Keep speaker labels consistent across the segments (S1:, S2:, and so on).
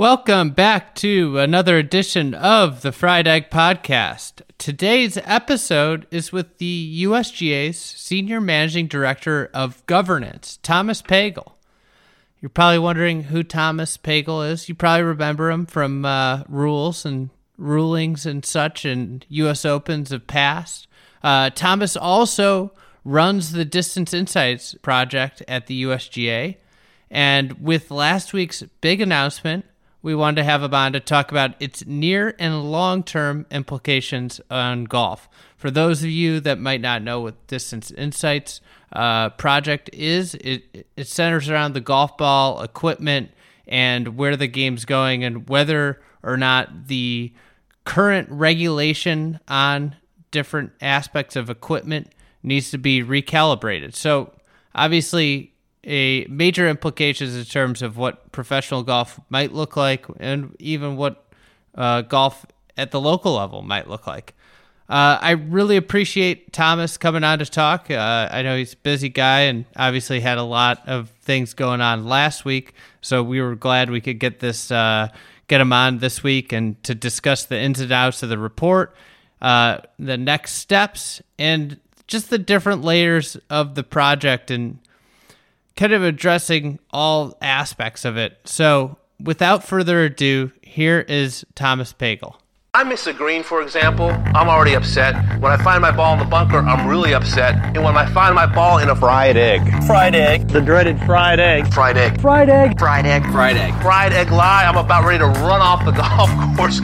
S1: Welcome back to another edition of the Fried Egg Podcast. Today's episode is with the USGA's Senior Managing Director of Governance, Thomas Pagel. You're probably wondering who Thomas Pagel is. You probably remember him from uh, rules and rulings and such, and U.S. Opens of past. Uh, Thomas also runs the Distance Insights project at the USGA. And with last week's big announcement, we wanted to have on to talk about its near and long term implications on golf. For those of you that might not know what Distance Insights uh, project is, it, it centers around the golf ball equipment and where the game's going and whether or not the current regulation on different aspects of equipment needs to be recalibrated. So, obviously, a major implications in terms of what professional golf might look like and even what uh, golf at the local level might look like. Uh, I really appreciate Thomas coming on to talk. Uh, I know he's a busy guy and obviously had a lot of things going on last week, so we were glad we could get this uh, get him on this week and to discuss the ins and outs of the report, uh, the next steps, and just the different layers of the project and kind of addressing all aspects of it. So, without further ado, here is Thomas Pagel.
S2: I miss a green, for example, I'm already upset. When I find my ball in the bunker, I'm really upset. And when I find my ball in a
S3: fried egg,
S4: fried egg,
S5: the dreaded fried egg,
S2: fried egg,
S4: fried egg,
S6: fried egg,
S2: fried egg, fried egg lie, I'm about ready to run off the golf course.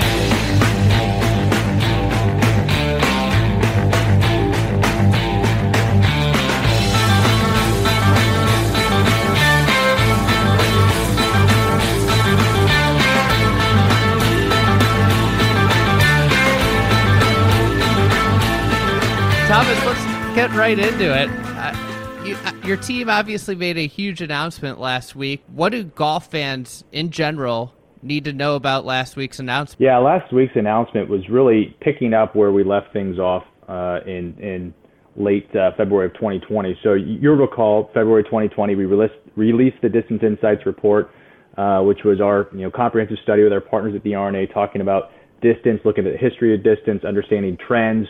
S1: Get right into it. Uh, you, uh, your team obviously made a huge announcement last week. What do golf fans in general need to know about last week's announcement?
S7: Yeah, last week's announcement was really picking up where we left things off uh, in in late uh, February of 2020. So you'll recall February 2020 we released released the Distance Insights report, uh, which was our you know comprehensive study with our partners at the R&A talking about distance, looking at the history of distance, understanding trends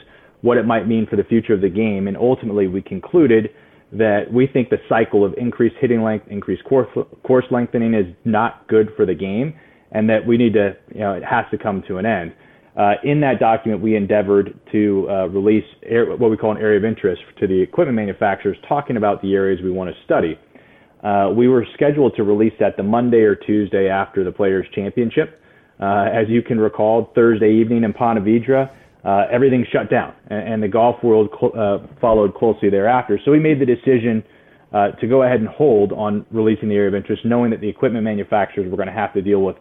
S7: what it might mean for the future of the game. And ultimately, we concluded that we think the cycle of increased hitting length, increased course, course lengthening is not good for the game, and that we need to, you know, it has to come to an end. Uh, in that document, we endeavored to uh, release air, what we call an area of interest to the equipment manufacturers, talking about the areas we want to study. Uh, we were scheduled to release that the Monday or Tuesday after the Players' Championship. Uh, as you can recall, Thursday evening in Ponte Vedra, uh, everything shut down, and, and the golf world cl- uh, followed closely thereafter. So we made the decision uh, to go ahead and hold on releasing the area of interest, knowing that the equipment manufacturers were going to have to deal with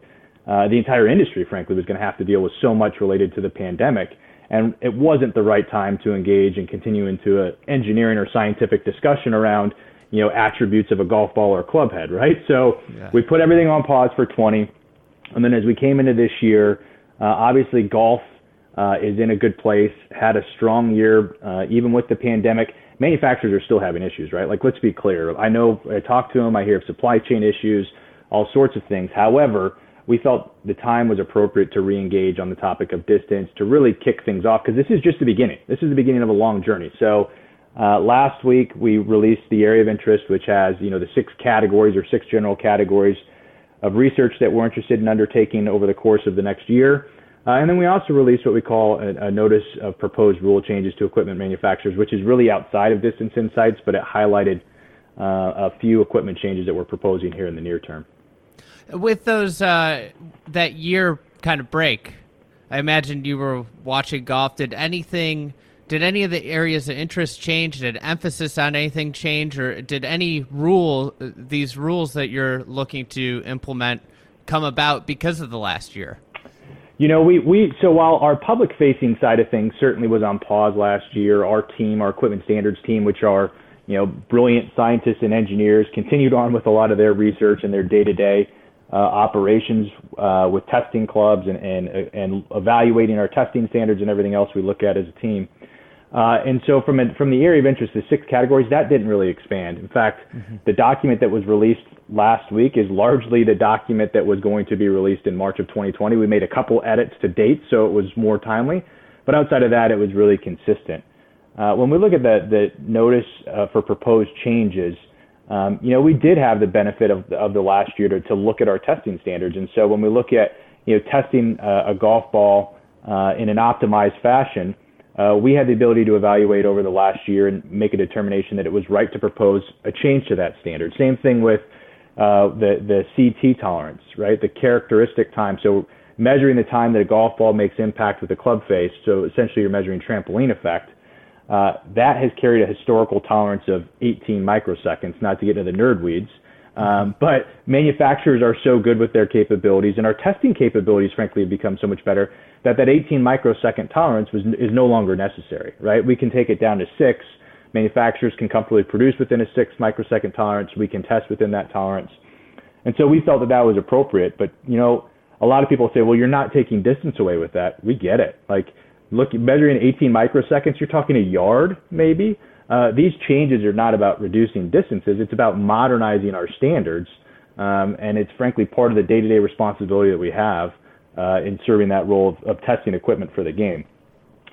S7: uh, the entire industry, frankly, was going to have to deal with so much related to the pandemic. And it wasn't the right time to engage and continue into an engineering or scientific discussion around, you know, attributes of a golf ball or club head, right? So yeah. we put everything on pause for 20. And then as we came into this year, uh, obviously golf uh, is in a good place, had a strong year, uh, even with the pandemic. Manufacturers are still having issues, right? Like, let's be clear. I know I talk to them, I hear of supply chain issues, all sorts of things. However, we felt the time was appropriate to re-engage on the topic of distance to really kick things off because this is just the beginning. This is the beginning of a long journey. So uh, last week we released the area of interest, which has you know the six categories or six general categories of research that we're interested in undertaking over the course of the next year. Uh, and then we also released what we call a, a, notice of proposed rule changes to equipment manufacturers, which is really outside of Distance Insights, but it highlighted uh, a few equipment changes that we're proposing here in the near term.
S1: With those uh, that year kind of break, I imagine you were watching golf. Did anything? Did any of the areas of interest change? Did emphasis on anything change, or did any rule these rules that you're looking to implement come about because of the last year?
S7: You know, we, we so while our public facing side of things certainly was on pause last year, our team, our equipment standards team, which are you know brilliant scientists and engineers, continued on with a lot of their research and their day to day operations uh, with testing clubs and, and and evaluating our testing standards and everything else we look at as a team. Uh, and so from a, from the area of interest, the six categories that didn't really expand. In fact, mm-hmm. the document that was released last week is largely the document that was going to be released in March of 2020. We made a couple edits to date, so it was more timely. But outside of that, it was really consistent. Uh, when we look at the, the notice uh, for proposed changes, um, you know, we did have the benefit of the, of the last year to, to look at our testing standards. And so when we look at, you know, testing uh, a golf ball uh, in an optimized fashion, uh, we had the ability to evaluate over the last year and make a determination that it was right to propose a change to that standard. Same thing with uh, the the CT tolerance, right? The characteristic time. So measuring the time that a golf ball makes impact with the club face. So essentially, you're measuring trampoline effect. Uh, that has carried a historical tolerance of 18 microseconds. Not to get into the nerd weeds, um, but manufacturers are so good with their capabilities, and our testing capabilities, frankly, have become so much better that that 18 microsecond tolerance was, is no longer necessary, right? We can take it down to six. Manufacturers can comfortably produce within a six microsecond tolerance. We can test within that tolerance. And so we felt that that was appropriate. But, you know, a lot of people say, well, you're not taking distance away with that. We get it. Like, look, measuring 18 microseconds, you're talking a yard, maybe. Uh, these changes are not about reducing distances. It's about modernizing our standards. Um, and it's frankly part of the day-to-day responsibility that we have uh, in serving that role of, of, testing equipment for the game.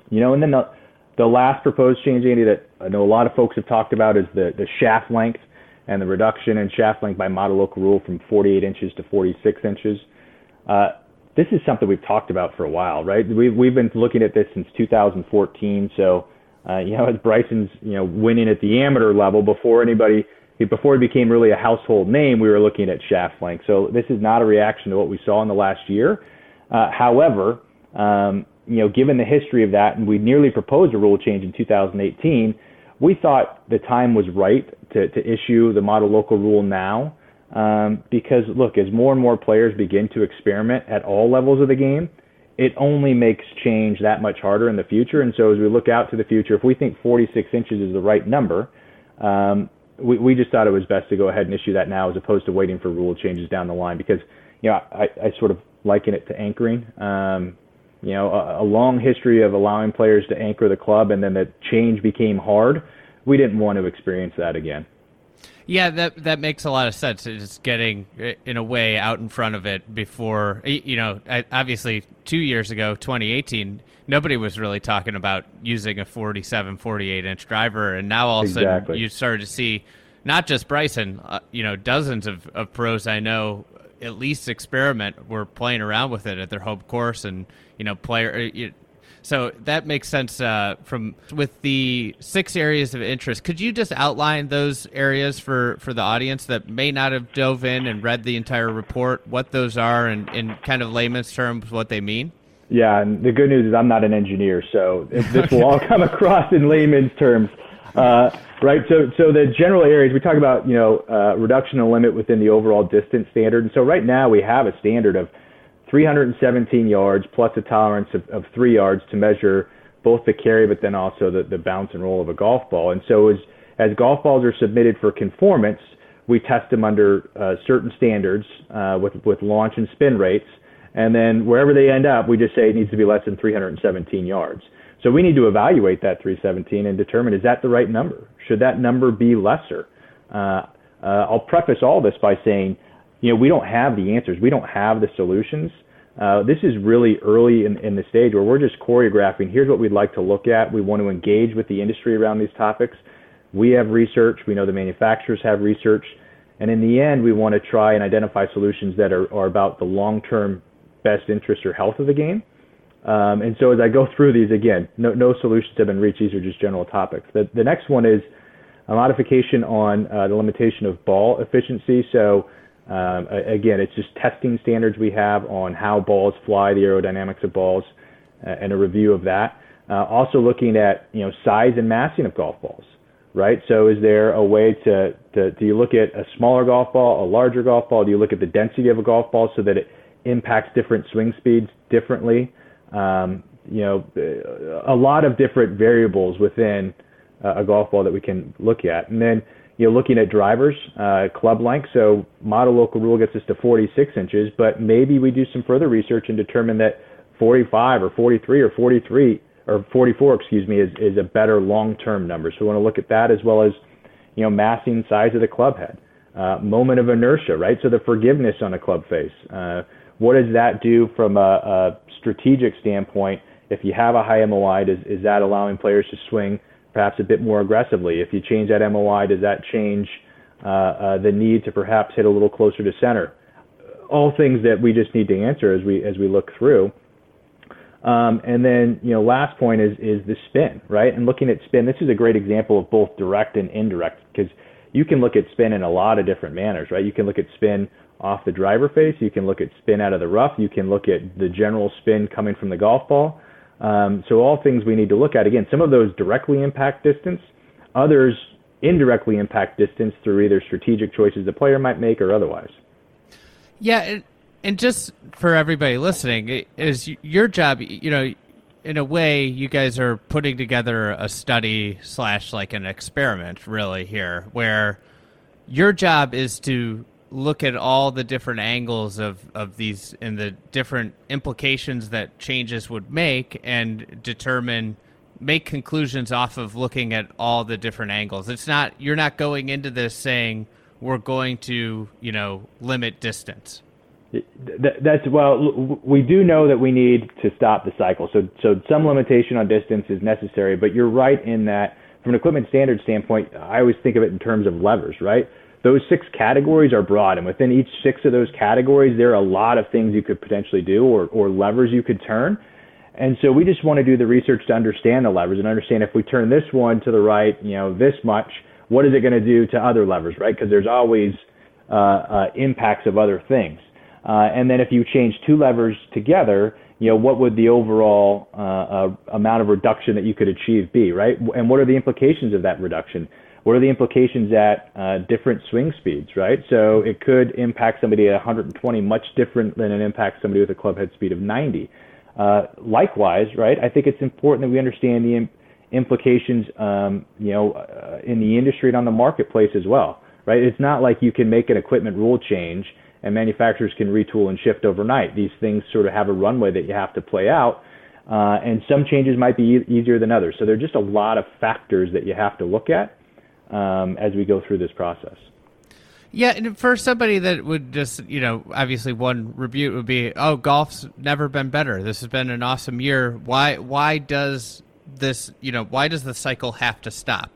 S7: You know, and then the, the last proposed change, Andy, that I know a lot of folks have talked about is the, the shaft length and the reduction in shaft length by model local rule from 48 inches to 46 inches. Uh, this is something we've talked about for a while, right? We've, we've been looking at this since 2014. So, uh, you know, as Bryson's, you know, winning at the amateur level before anybody, before it became really a household name, we were looking at shaft length. So this is not a reaction to what we saw in the last year. Uh, however, um, you know, given the history of that, and we nearly proposed a rule change in 2018, we thought the time was right to, to issue the model local rule now. Um, because look, as more and more players begin to experiment at all levels of the game, it only makes change that much harder in the future. And so as we look out to the future, if we think 46 inches is the right number, um, we, we just thought it was best to go ahead and issue that now as opposed to waiting for rule changes down the line because, you know, I, I sort of liken it to anchoring. Um, you know, a, a long history of allowing players to anchor the club and then the change became hard. We didn't want to experience that again.
S1: Yeah, that that makes a lot of sense. It's getting, in a way, out in front of it before. You know, obviously, two years ago, 2018, nobody was really talking about using a 47, 48 inch driver, and now all of a sudden you started to see not just Bryson, uh, you know, dozens of, of pros I know at least experiment were playing around with it at their home course, and you know, player. You, so that makes sense uh, from with the six areas of interest. Could you just outline those areas for, for the audience that may not have dove in and read the entire report, what those are, and in kind of layman's terms, what they mean?
S7: Yeah, and the good news is I'm not an engineer, so this will all come across in layman's terms. Uh, right. So, so the general areas we talk about, you know, uh, reduction of limit within the overall distance standard. And so right now we have a standard of 317 yards plus a tolerance of, of three yards to measure both the carry, but then also the, the bounce and roll of a golf ball. And so as, as golf balls are submitted for conformance, we test them under uh, certain standards uh, with, with launch and spin rates. And then wherever they end up, we just say it needs to be less than 317 yards. So we need to evaluate that 317 and determine is that the right number? Should that number be lesser? Uh, uh, I'll preface all this by saying, you know, we don't have the answers. We don't have the solutions. Uh, this is really early in, in the stage where we're just choreographing. Here's what we'd like to look at. We want to engage with the industry around these topics. We have research. We know the manufacturers have research. And in the end, we want to try and identify solutions that are, are about the long term best interest or health of the game. Um, and so as I go through these, again, no, no solutions have been reached. These are just general topics. The, the next one is a modification on uh, the limitation of ball efficiency. So um, again, it's just testing standards we have on how balls fly, the aerodynamics of balls, uh, and a review of that. Uh, also looking at you know size and massing of golf balls, right? So is there a way to, to do you look at a smaller golf ball, a larger golf ball? Do you look at the density of a golf ball so that it impacts different swing speeds differently? Um, you know, a lot of different variables within uh, a golf ball that we can look at, and then you know, looking at drivers, uh, club length. So model local rule gets us to 46 inches, but maybe we do some further research and determine that 45 or 43 or 43 or 44, excuse me, is, is a better long-term number. So we want to look at that as well as, you know, massing size of the club head. uh, moment of inertia, right? So the forgiveness on a club face. Uh, what does that do from a, a strategic standpoint? If you have a high MOI, does, is that allowing players to swing perhaps a bit more aggressively? If you change that MOI, does that change uh, uh, the need to perhaps hit a little closer to center? All things that we just need to answer as we as we look through. Um, and then, you know, last point is is the spin, right? And looking at spin, this is a great example of both direct and indirect because you can look at spin in a lot of different manners, right? You can look at spin off the driver face, you can look at spin out of the rough, you can look at the general spin coming from the golf ball. Um, so all things we need to look at. Again, some of those directly impact distance, others indirectly impact distance through either strategic choices the player might make or otherwise.
S1: Yeah, and just for everybody listening, it is your job. You know, in a way, you guys are putting together a study slash like an experiment, really here, where your job is to look at all the different angles of, of these and the different implications that changes would make and determine make conclusions off of looking at all the different angles. It's not you're not going into this saying we're going to, you know, limit distance.
S7: That's well, we do know that we need to stop the cycle. So, so some limitation on distance is necessary. But you're right in that, from an equipment standard standpoint, I always think of it in terms of levers, right? Those six categories are broad, and within each six of those categories, there are a lot of things you could potentially do or, or levers you could turn. And so we just want to do the research to understand the levers and understand if we turn this one to the right, you know, this much, what is it going to do to other levers, right? Because there's always uh, uh, impacts of other things. Uh, and then if you change two levers together, you know, what would the overall uh, uh, amount of reduction that you could achieve be, right? And what are the implications of that reduction? What are the implications at uh, different swing speeds, right? So it could impact somebody at 120 much different than it impacts somebody with a club head speed of 90. Uh, likewise, right? I think it's important that we understand the Im- implications, um, you know, uh, in the industry and on the marketplace as well, right? It's not like you can make an equipment rule change and manufacturers can retool and shift overnight. These things sort of have a runway that you have to play out. Uh, and some changes might be e- easier than others. So there are just a lot of factors that you have to look at um, as we go through this process.
S1: Yeah, and for somebody that would just, you know, obviously one rebuke would be, "Oh, golf's never been better. This has been an awesome year. Why? Why does this? You know, why does the cycle have to stop?"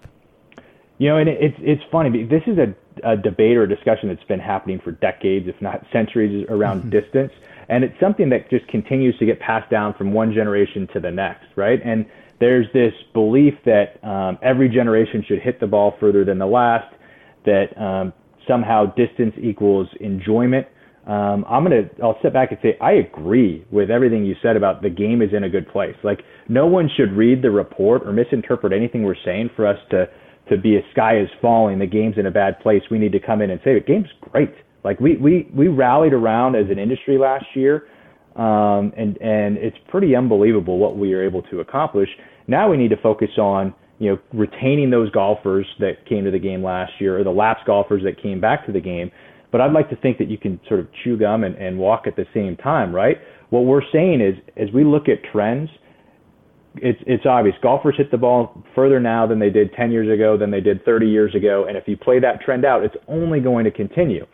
S7: You know, and it's it's funny. This is a, a debate or a discussion that's been happening for decades, if not centuries, around mm-hmm. distance, and it's something that just continues to get passed down from one generation to the next, right? And there's this belief that um, every generation should hit the ball further than the last, that um, somehow distance equals enjoyment. Um, I'm gonna, I'll step back and say I agree with everything you said about the game is in a good place. Like no one should read the report or misinterpret anything we're saying for us to to be a sky is falling, the game's in a bad place. We need to come in and say the game's great. Like we we we rallied around as an industry last year um, and and it's pretty unbelievable what we are able to accomplish. Now we need to focus on you know retaining those golfers that came to the game last year or the lapsed golfers that came back to the game. But I'd like to think that you can sort of chew gum and, and walk at the same time, right? What we're saying is, as we look at trends, it's it's obvious golfers hit the ball further now than they did 10 years ago, than they did 30 years ago, and if you play that trend out, it's only going to continue.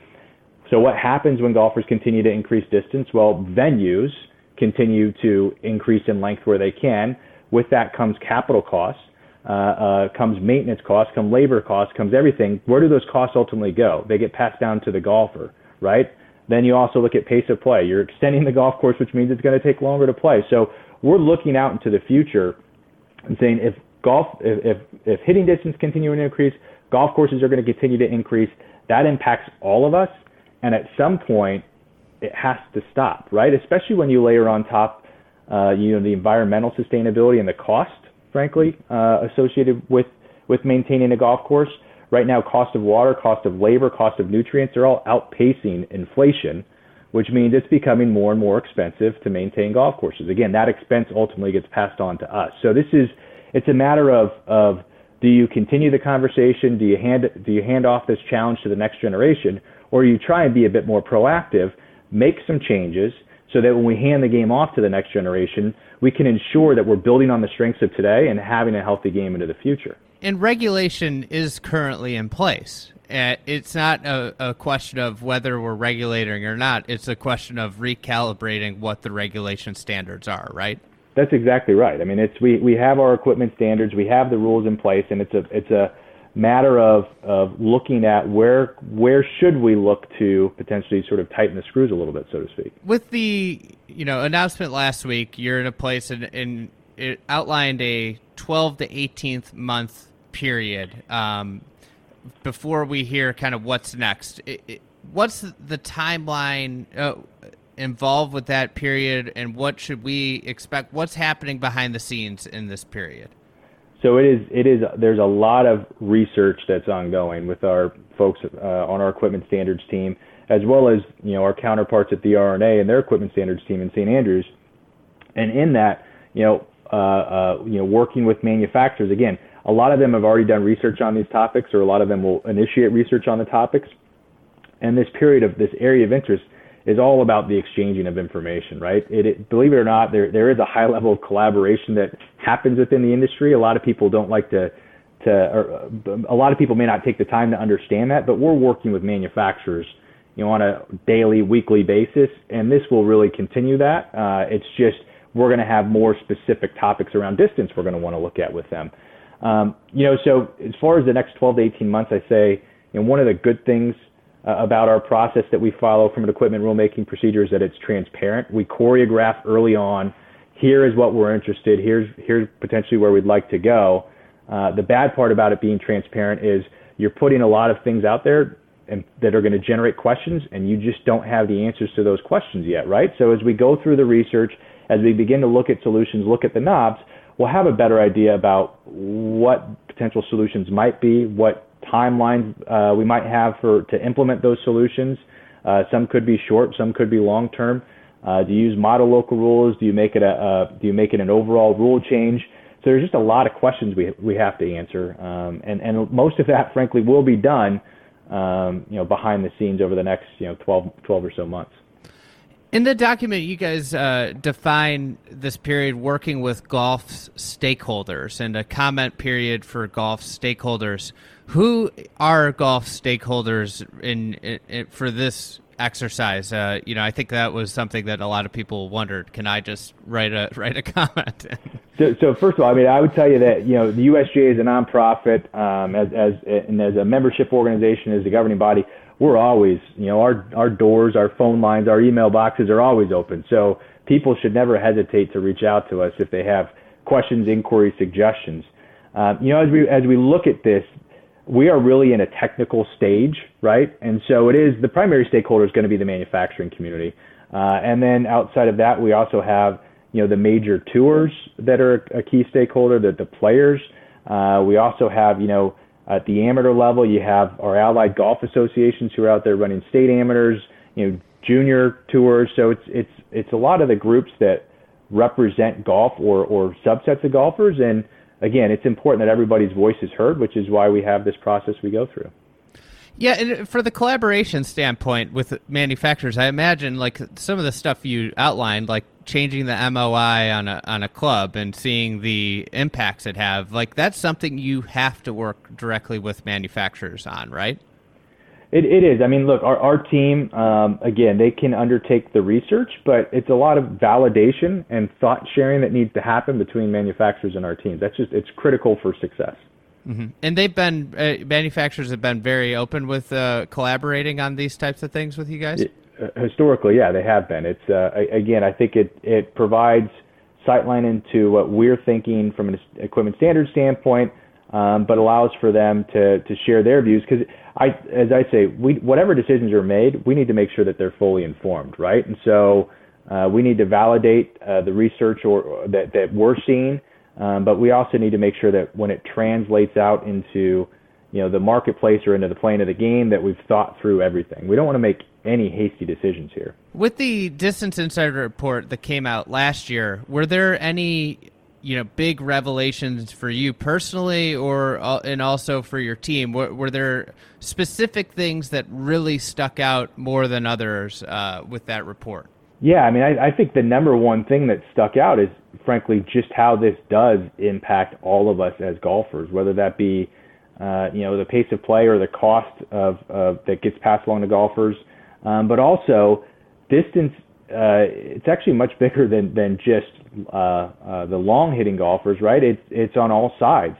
S7: So what happens when golfers continue to increase distance? Well, venues continue to increase in length where they can. With that comes capital costs, uh, uh, comes maintenance costs, come labor costs, comes everything. Where do those costs ultimately go? They get passed down to the golfer, right? Then you also look at pace of play. You're extending the golf course, which means it's going to take longer to play. So we're looking out into the future and saying if golf, if, if, if hitting distance continuing to increase, golf courses are going to continue to increase. That impacts all of us and at some point it has to stop, right? Especially when you layer on top, uh, you know, the environmental sustainability and the cost, frankly, uh, associated with with maintaining a golf course. Right now, cost of water, cost of labor, cost of nutrients are all outpacing inflation, which means it's becoming more and more expensive to maintain golf courses. Again, that expense ultimately gets passed on to us. So this is it's a matter of of do you continue the conversation? Do you hand do you hand off this challenge to the next generation, or you try and be a bit more proactive, make some changes so that when we hand the game off to the next generation, we can ensure that we're building on the strengths of today and having a healthy game into the future.
S1: and regulation is currently in place. Uh, it's not a, a, question of whether we're regulating or not. It's a question of recalibrating what the regulation standards are, right?
S7: That's exactly right. I mean, it's we, we have our equipment standards, we have the rules in place, and it's a it's a matter of of looking at where where should we look to potentially sort of tighten the screws a little bit, so to speak.
S1: With the you know announcement last week, you're in a place and, it outlined a 12 to 18th month period. Um, before we hear kind of what's next, it, it, what's the timeline uh, involved with that period, and what should we expect? What's happening behind the scenes in this period?
S7: So it is. It is. There's a lot of research that's ongoing with our folks uh, on our equipment standards team, as well as you know our counterparts at the R&A and their equipment standards team in St. Andrews. And in that, you know, uh, uh, you know, working with manufacturers again a lot of them have already done research on these topics, or a lot of them will initiate research on the topics. And this period of this area of interest is all about the exchanging of information, right? It, it, believe it or not, there there is a high level of collaboration that happens within the industry. A lot of people don't like to to, or a lot of people may not take the time to understand that, but we're working with manufacturers, you know, on a daily, weekly basis, and this will really continue that. Uh, it's just we're going to have more specific topics around distance we're going to want to look at with them. Um, you know, so as far as the next 12 to 18 months, I say, you know, one of the good things uh, about our process that we follow from an equipment rulemaking procedure is that it's transparent. We choreograph early on. Here is what we're interested. Here's here's potentially where we'd like to go. Uh, the bad part about it being transparent is you're putting a lot of things out there and that are going to generate questions, and you just don't have the answers to those questions yet, right? So as we go through the research, as we begin to look at solutions, look at the knobs, we'll have a better idea about what potential solutions might be, what timelines uh, we might have for to implement those solutions. Uh, some could be short, some could be long term. Uh, do you use model local rules? Do you make it a uh, do you make it an overall rule change? So there's just a lot of questions we we have to answer, um, and and most of that, frankly, will be done, um, you know, behind the scenes over the next you know 12, 12 or so months.
S1: In the document, you guys uh, define this period working with golf stakeholders and a comment period for golf stakeholders. Who are golf stakeholders in, in, in for this exercise? Uh, you know, I think that was something that a lot of people wondered. Can I just write a write a comment?
S7: so, so first of all, I mean, I would tell you that you know the USGA is a nonprofit, um, as as and as a membership organization, as a governing body we're always, you know, our our doors, our phone lines, our email boxes are always open. So people should never hesitate to reach out to us if they have questions, inquiries, suggestions. Um, you know, as we as we look at this, we are really in a technical stage, right? And so it is the primary stakeholder is going to be the manufacturing community, uh, and then outside of that, we also have you know the major tours that are a key stakeholder, the the players. Uh, we also have you know at the amateur level, you have our allied golf associations who are out there running state amateurs, you know, junior tours. So it's it's it's a lot of the groups that represent golf or or subsets of golfers. And again, it's important that everybody's voice is heard, which is why we have this process we go through.
S1: Yeah, and for the collaboration standpoint with manufacturers, I imagine like some of the stuff you outlined, like changing the MOI on a on a club and seeing the impacts it have, like that's something you have to work directly with manufacturers on, right?
S7: It, it is. I mean, look, our, our team, um, again, they can undertake the research, but it's a lot of validation and thought sharing that needs to happen between manufacturers and our teams. That's just, it's critical for success.
S1: Mm-hmm. And they've been uh, manufacturers have been very open with uh, collaborating on these types of things with you guys. It,
S7: uh, historically, yeah, they have been. It's uh, again, I think it it provides sightline into what we're thinking from an equipment standard standpoint, um, but allows for them to to share their views because I, as I say, we whatever decisions are made, we need to make sure that they're fully informed, right? And so uh, we need to validate the research or, or that that we're seeing um, but we also need to make sure that when it translates out into you know the marketplace or into the playing of the game that we've thought through everything. We don't want to make any hasty decisions here.
S1: With the Distance Insights report that came out last year, were there any you know big revelations for you personally or uh, and also for your team were, were there specific things that really stuck out more than others uh, with that report
S7: Yeah, I mean, I, I think the number one thing that stuck out is, frankly, just how this does impact all of us as golfers, whether that be, uh, you know, the pace of play or the cost of, of that gets passed along to golfers, um, but also distance. Uh, it's actually much bigger than than just uh, uh, the long hitting golfers, right? It's it's on all sides.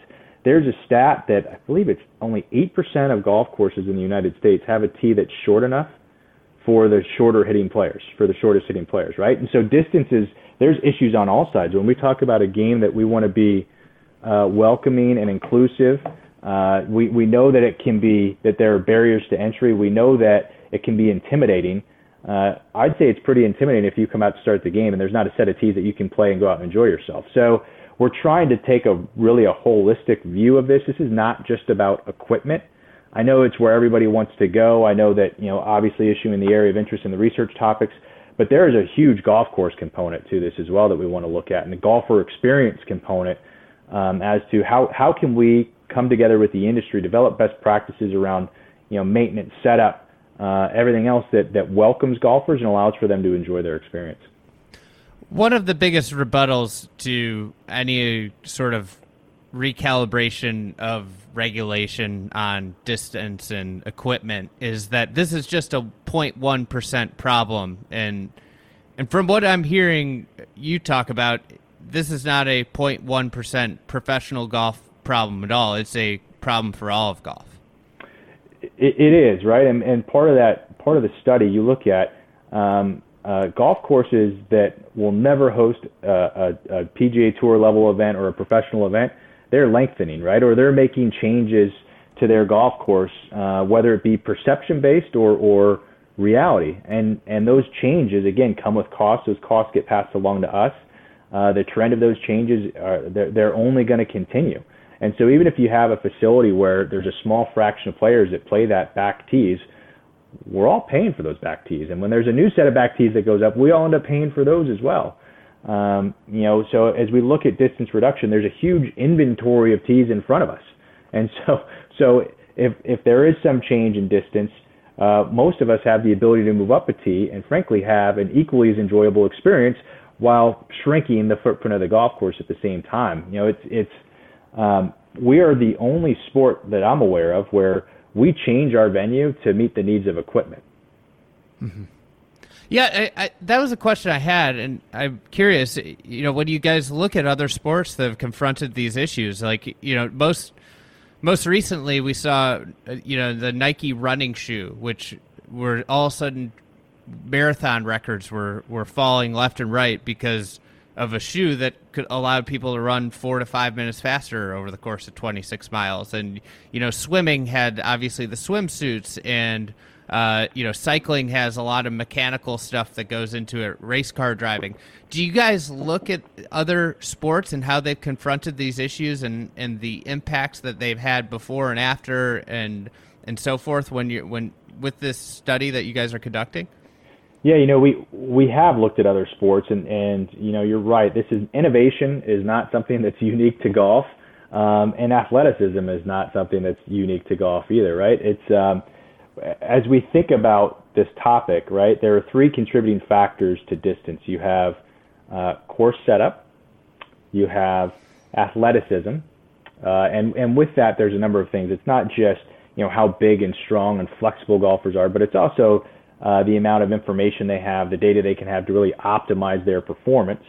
S7: There's a stat that I believe it's only eight percent of golf courses in the United States have a tee that's short enough for the shorter hitting players, for the shortest hitting players, right? And so distances, there's issues on all sides. When we talk about a game that we want to be uh, welcoming and inclusive, uh, we we know that it can be that there are barriers to entry. We know that it can be intimidating. Uh, I'd say it's pretty intimidating if you come out to start the game and there's not a set of tees that you can play and go out and enjoy yourself. So we're trying to take a really a holistic view of this. This is not just about equipment. I know it's where everybody wants to go. I know that, you know, obviously issuing the area of interest in the research topics, but there is a huge golf course component to this as well that we want to look at, and the golfer experience component um, as to how how can we come together with the industry, develop best practices around, you know, maintenance, setup, uh, everything else that that welcomes golfers and allows for them to enjoy their experience.
S1: One of the biggest rebuttals to any sort of recalibration of regulation on distance and equipment is that this is just a 0.1% problem. And and from what I'm hearing you talk about this is not a 0.1% professional golf problem at all. It's a problem for all of golf.
S7: It, it is right? And, and part of that part of the study you look at um, uh, golf courses that will never host a, a, a PGA Tour level event or a professional event they're lengthening, right? Or they're making changes to their golf course, uh, whether it be perception based or, or reality. And, and those changes, again, come with costs. Those costs get passed along to us. Uh, the trend of those changes, are, they're, they're only going to continue. And so even if you have a facility where there's a small fraction of players that play that back tees, we're all paying for those back tees. And when there's a new set of back tees that goes up, we all end up paying for those as well. Um, you know, so as we look at distance reduction, there's a huge inventory of tees in front of us, and so so if if there is some change in distance, uh, most of us have the ability to move up a tee and frankly have an equally as enjoyable experience while shrinking the footprint of the golf course at the same time. You know, it's it's um, we are the only sport that I'm aware of where we change our venue to meet the needs of equipment.
S1: Mm-hmm. Yeah, I, I, that was a question I had, and I'm curious. You know, when you guys look at other sports that have confronted these issues, like you know, most most recently we saw, uh, you know, the Nike running shoe, which were all of a sudden marathon records were were falling left and right because of a shoe that could allow people to run four to five minutes faster over the course of 26 miles. And you know, swimming had obviously the swimsuits and uh, you know, cycling has a lot of mechanical stuff that goes into it, race car driving. Do you guys look at other sports and how they've confronted these issues and, and the impacts that they've had before and after and and so forth when you when with this study that you guys are conducting?
S7: Yeah, you know, we we have looked at other sports and and you know, you're right. This is innovation is not something that's unique to golf. Um, and athleticism is not something that's unique to golf either, right? It's um, as we think about this topic, right, there are three contributing factors to distance. You have uh, course setup, you have athleticism, uh, and and with that, there's a number of things. It's not just you know how big and strong and flexible golfers are, but it's also uh, the amount of information they have, the data they can have to really optimize their performance,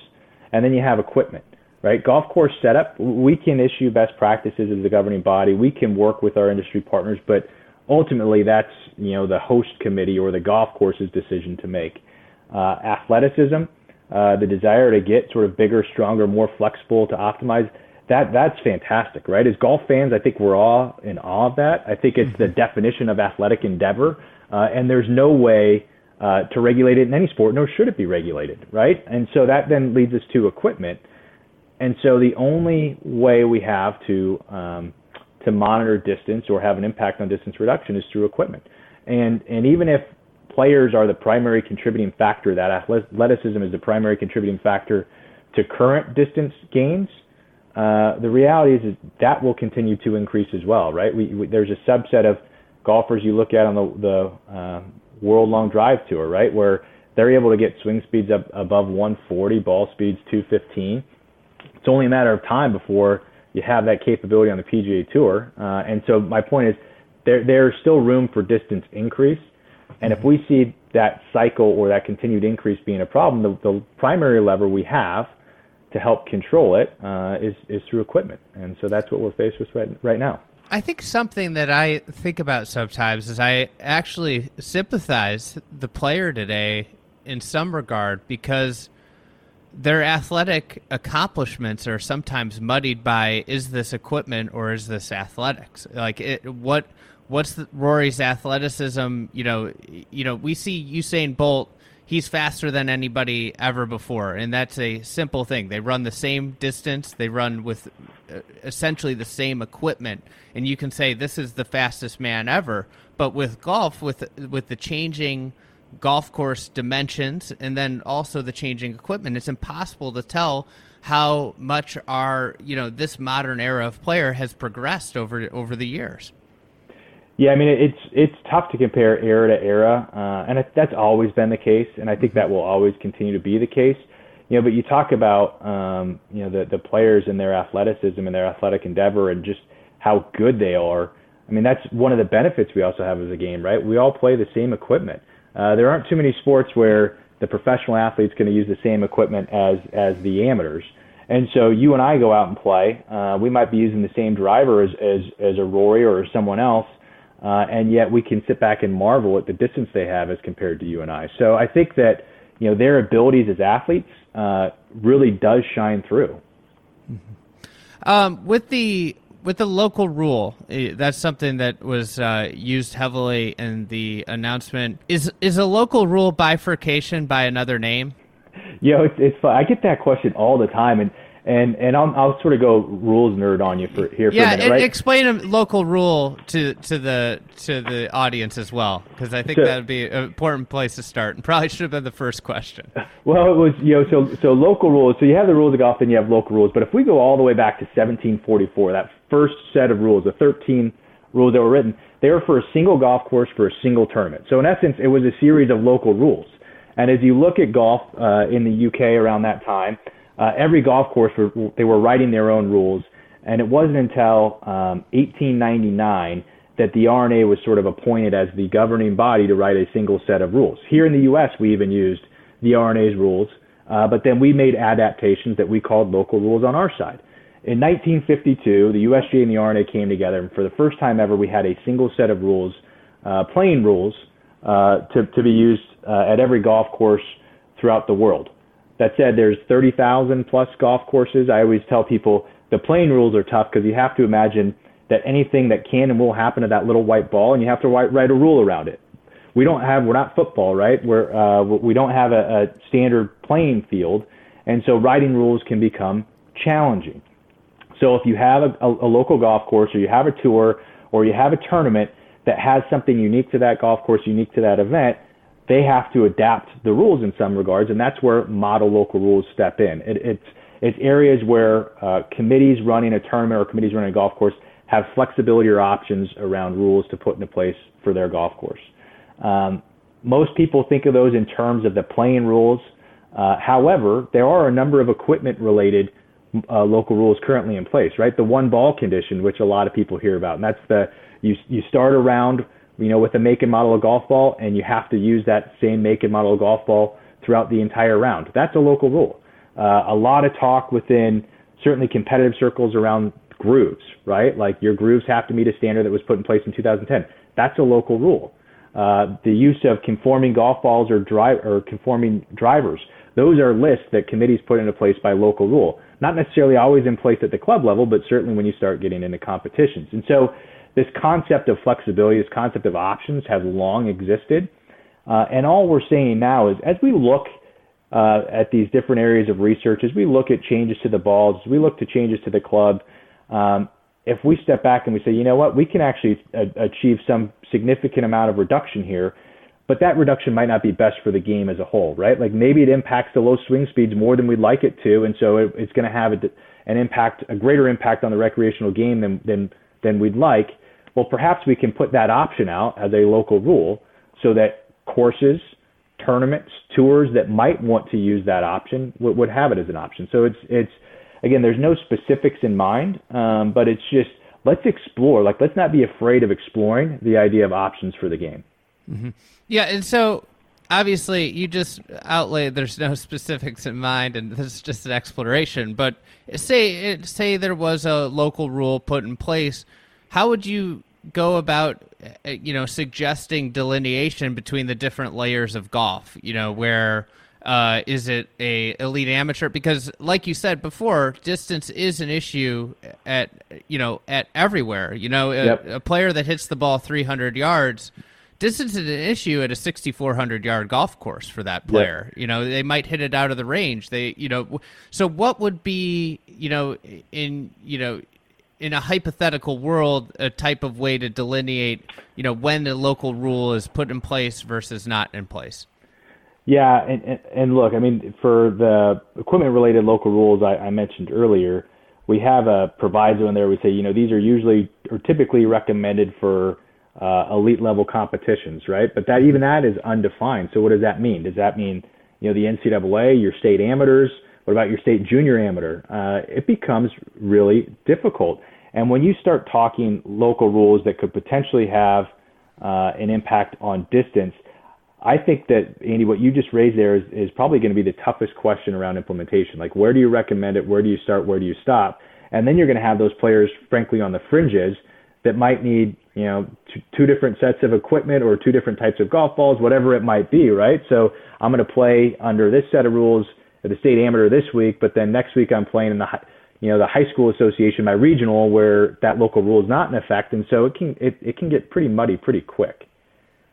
S7: and then you have equipment. Right, golf course setup. We can issue best practices as the governing body. We can work with our industry partners, but ultimately that's you know the host committee or the golf course's decision to make. Uh, athleticism, uh, the desire to get sort of bigger, stronger, more flexible to optimize. That that's fantastic, right? As golf fans, I think we're all in awe of that. I think it's the mm-hmm. definition of athletic endeavor, uh, and there's no way uh, to regulate it in any sport, nor should it be regulated, right? And so that then leads us to equipment. And so the only way we have to um, to monitor distance or have an impact on distance reduction is through equipment. And and even if players are the primary contributing factor, that athleticism is the primary contributing factor to current distance gains. Uh, the reality is, is that will continue to increase as well, right? We, we, there's a subset of golfers you look at on the, the uh, World Long Drive Tour, right, where they're able to get swing speeds up above 140, ball speeds 215. It's only a matter of time before you have that capability on the PGA Tour. Uh, and so my point is, there there's still room for distance increase. And if we see that cycle or that continued increase being a problem, the, the primary lever we have to help control it uh, is is through equipment. And so that's what we're faced with right, right now.
S1: I think something that I think about sometimes is I actually sympathize the player today in some regard because their athletic accomplishments are sometimes muddied by is this equipment or is this athletics? Like it, what what's the, Rory's athleticism you know you know we see Usain Bolt he's faster than anybody ever before and that's a simple thing. They run the same distance they run with uh, essentially the same equipment and you can say this is the fastest man ever but with golf with with the changing golf course dimensions and then also the changing equipment. It's impossible to tell how much our you know this modern era of player has progressed over over the years.
S7: Yeah, I mean it's it's tough to compare era to era, uh, and it, that's always been the case, and I think that will always continue to be the case. You know, but you talk about um, you know the the players and their athleticism and their athletic endeavor and just how good they are. I mean, that's one of the benefits we also have as a game, right? We all play the same equipment. Uh, there aren't too many sports where the professional athlete's going to use the same equipment as as the amateurs. And so you and I go out and play. Uh, we might be using the same driver as as, as a Rory or someone else, uh, and yet we can sit back and marvel at the distance they have as compared to you and I. So I think that you know their abilities as athletes uh, really does shine through.
S1: Mm-hmm. Um, with the with the local rule, eh, that's something that was uh, used heavily in the announcement. Is is a local rule bifurcation by another name?
S7: You know, it's it's. I get that question all the time, and and and I'll, I'll sort of go rules nerd on you for here for
S1: yeah,
S7: a minute, right?
S1: explain a local rule to to the to the audience as well, because I think so, that would be an important place to start, and probably should have been the first question.
S7: Well, it was you know so so local rules. So you have the rules of golf, and you have local rules. But if we go all the way back to 1744, that first set of rules, the 13 rules that were written, they were for a single golf course for a single tournament. So in essence, it was a series of local rules. And as you look at golf uh, in the UK around that time uh, every golf course were, they were writing their own rules, and it wasn't until um, 1899 that the R&A was sort of appointed as the governing body to write a single set of rules. Here in the U.S., we even used the R&A's rules, uh, but then we made adaptations that we called local rules on our side. In 1952, the USGA and the R&A came together, and for the first time ever, we had a single set of rules, uh, playing rules, uh, to, to be used uh, at every golf course throughout the world. That said, there's 30,000 plus golf courses. I always tell people the playing rules are tough because you have to imagine that anything that can and will happen to that little white ball, and you have to write, a rule around it. We don't have, we're not football, right? We're, uh, we don't have a, a standard playing field, and so writing rules can become challenging. So if you have a, a, a local golf course, or you have a tour, or you have a tournament that has something unique to that golf course, unique to that event, they have to adapt the rules in some regards, and that's where model local rules step in. It, it's it's areas where uh, committees running a tournament or committees running a golf course have flexibility or options around rules to put into place for their golf course. Um, most people think of those in terms of the playing rules. Uh, however, there are a number of equipment related uh, local rules currently in place, right? The one ball condition, which a lot of people hear about, and that's the you you start around you know, with a make and model of golf ball, and you have to use that same make and model of golf ball throughout the entire round. That's a local rule. Uh, a lot of talk within certainly competitive circles around grooves, right? Like your grooves have to meet a standard that was put in place in 2010. That's a local rule. Uh, the use of conforming golf balls or drive or conforming drivers. Those are lists that committees put into place by local rule. Not necessarily always in place at the club level, but certainly when you start getting into competitions. And so this concept of flexibility, this concept of options has long existed. Uh, and all we're saying now is as we look uh, at these different areas of research, as we look at changes to the balls, as we look to changes to the club, um, if we step back and we say, you know what, we can actually a- achieve some significant amount of reduction here, but that reduction might not be best for the game as a whole, right? Like maybe it impacts the low swing speeds more than we'd like it to, and so it, it's going to have a, an impact, a greater impact on the recreational game than than than we'd like. Well, perhaps we can put that option out as a local rule so that courses, tournaments, tours that might want to use that option would, would have it as an option. So it's it's again, there's no specifics in mind, um, but it's just let's explore. Like let's not be afraid of exploring the idea of options for the game.
S1: Mm-hmm. Yeah, and so obviously you just outlaid there's no specifics in mind and this is just an exploration but say say there was a local rule put in place how would you go about uh, you know suggesting delineation between the different layers of golf? You know where uh, is it a elite amateur? Because like you said before distance is an issue at you know at everywhere. You know
S7: yep.
S1: a, a player that hits the ball 300 yards distance is an issue at a 6400 yard golf course for that player. You know they might hit it out of the range. They you know so what would be you know in you know in a hypothetical world a type of way to delineate you know when the local rule is put in place versus not in place
S7: yeah and and, and look i mean for the equipment related local rules I, I mentioned earlier we have a proviso in there we say you know these are usually or typically recommended for uh, elite level competitions, right? But that even that is undefined. So what does that mean? Does that mean you know the NCAA, your state amateurs? What about your state junior amateur? Uh, it becomes really difficult. And when you start talking local rules that could potentially have uh, an impact on distance, I think that Andy, what you just raised there is, is probably going to be the toughest question around implementation. Like, where do you recommend it? Where do you start? Where do you stop? And then you're going to have those players, frankly, on the fringes that might need you know two, two different sets of equipment or two different types of golf balls, whatever it might be, right? So I'm going to play under this set of rules at the state amateur this week, but then next week I'm playing in the you know the high school association, my regional, where that local rule is not in effect, and so it can it, it can get pretty muddy pretty quick.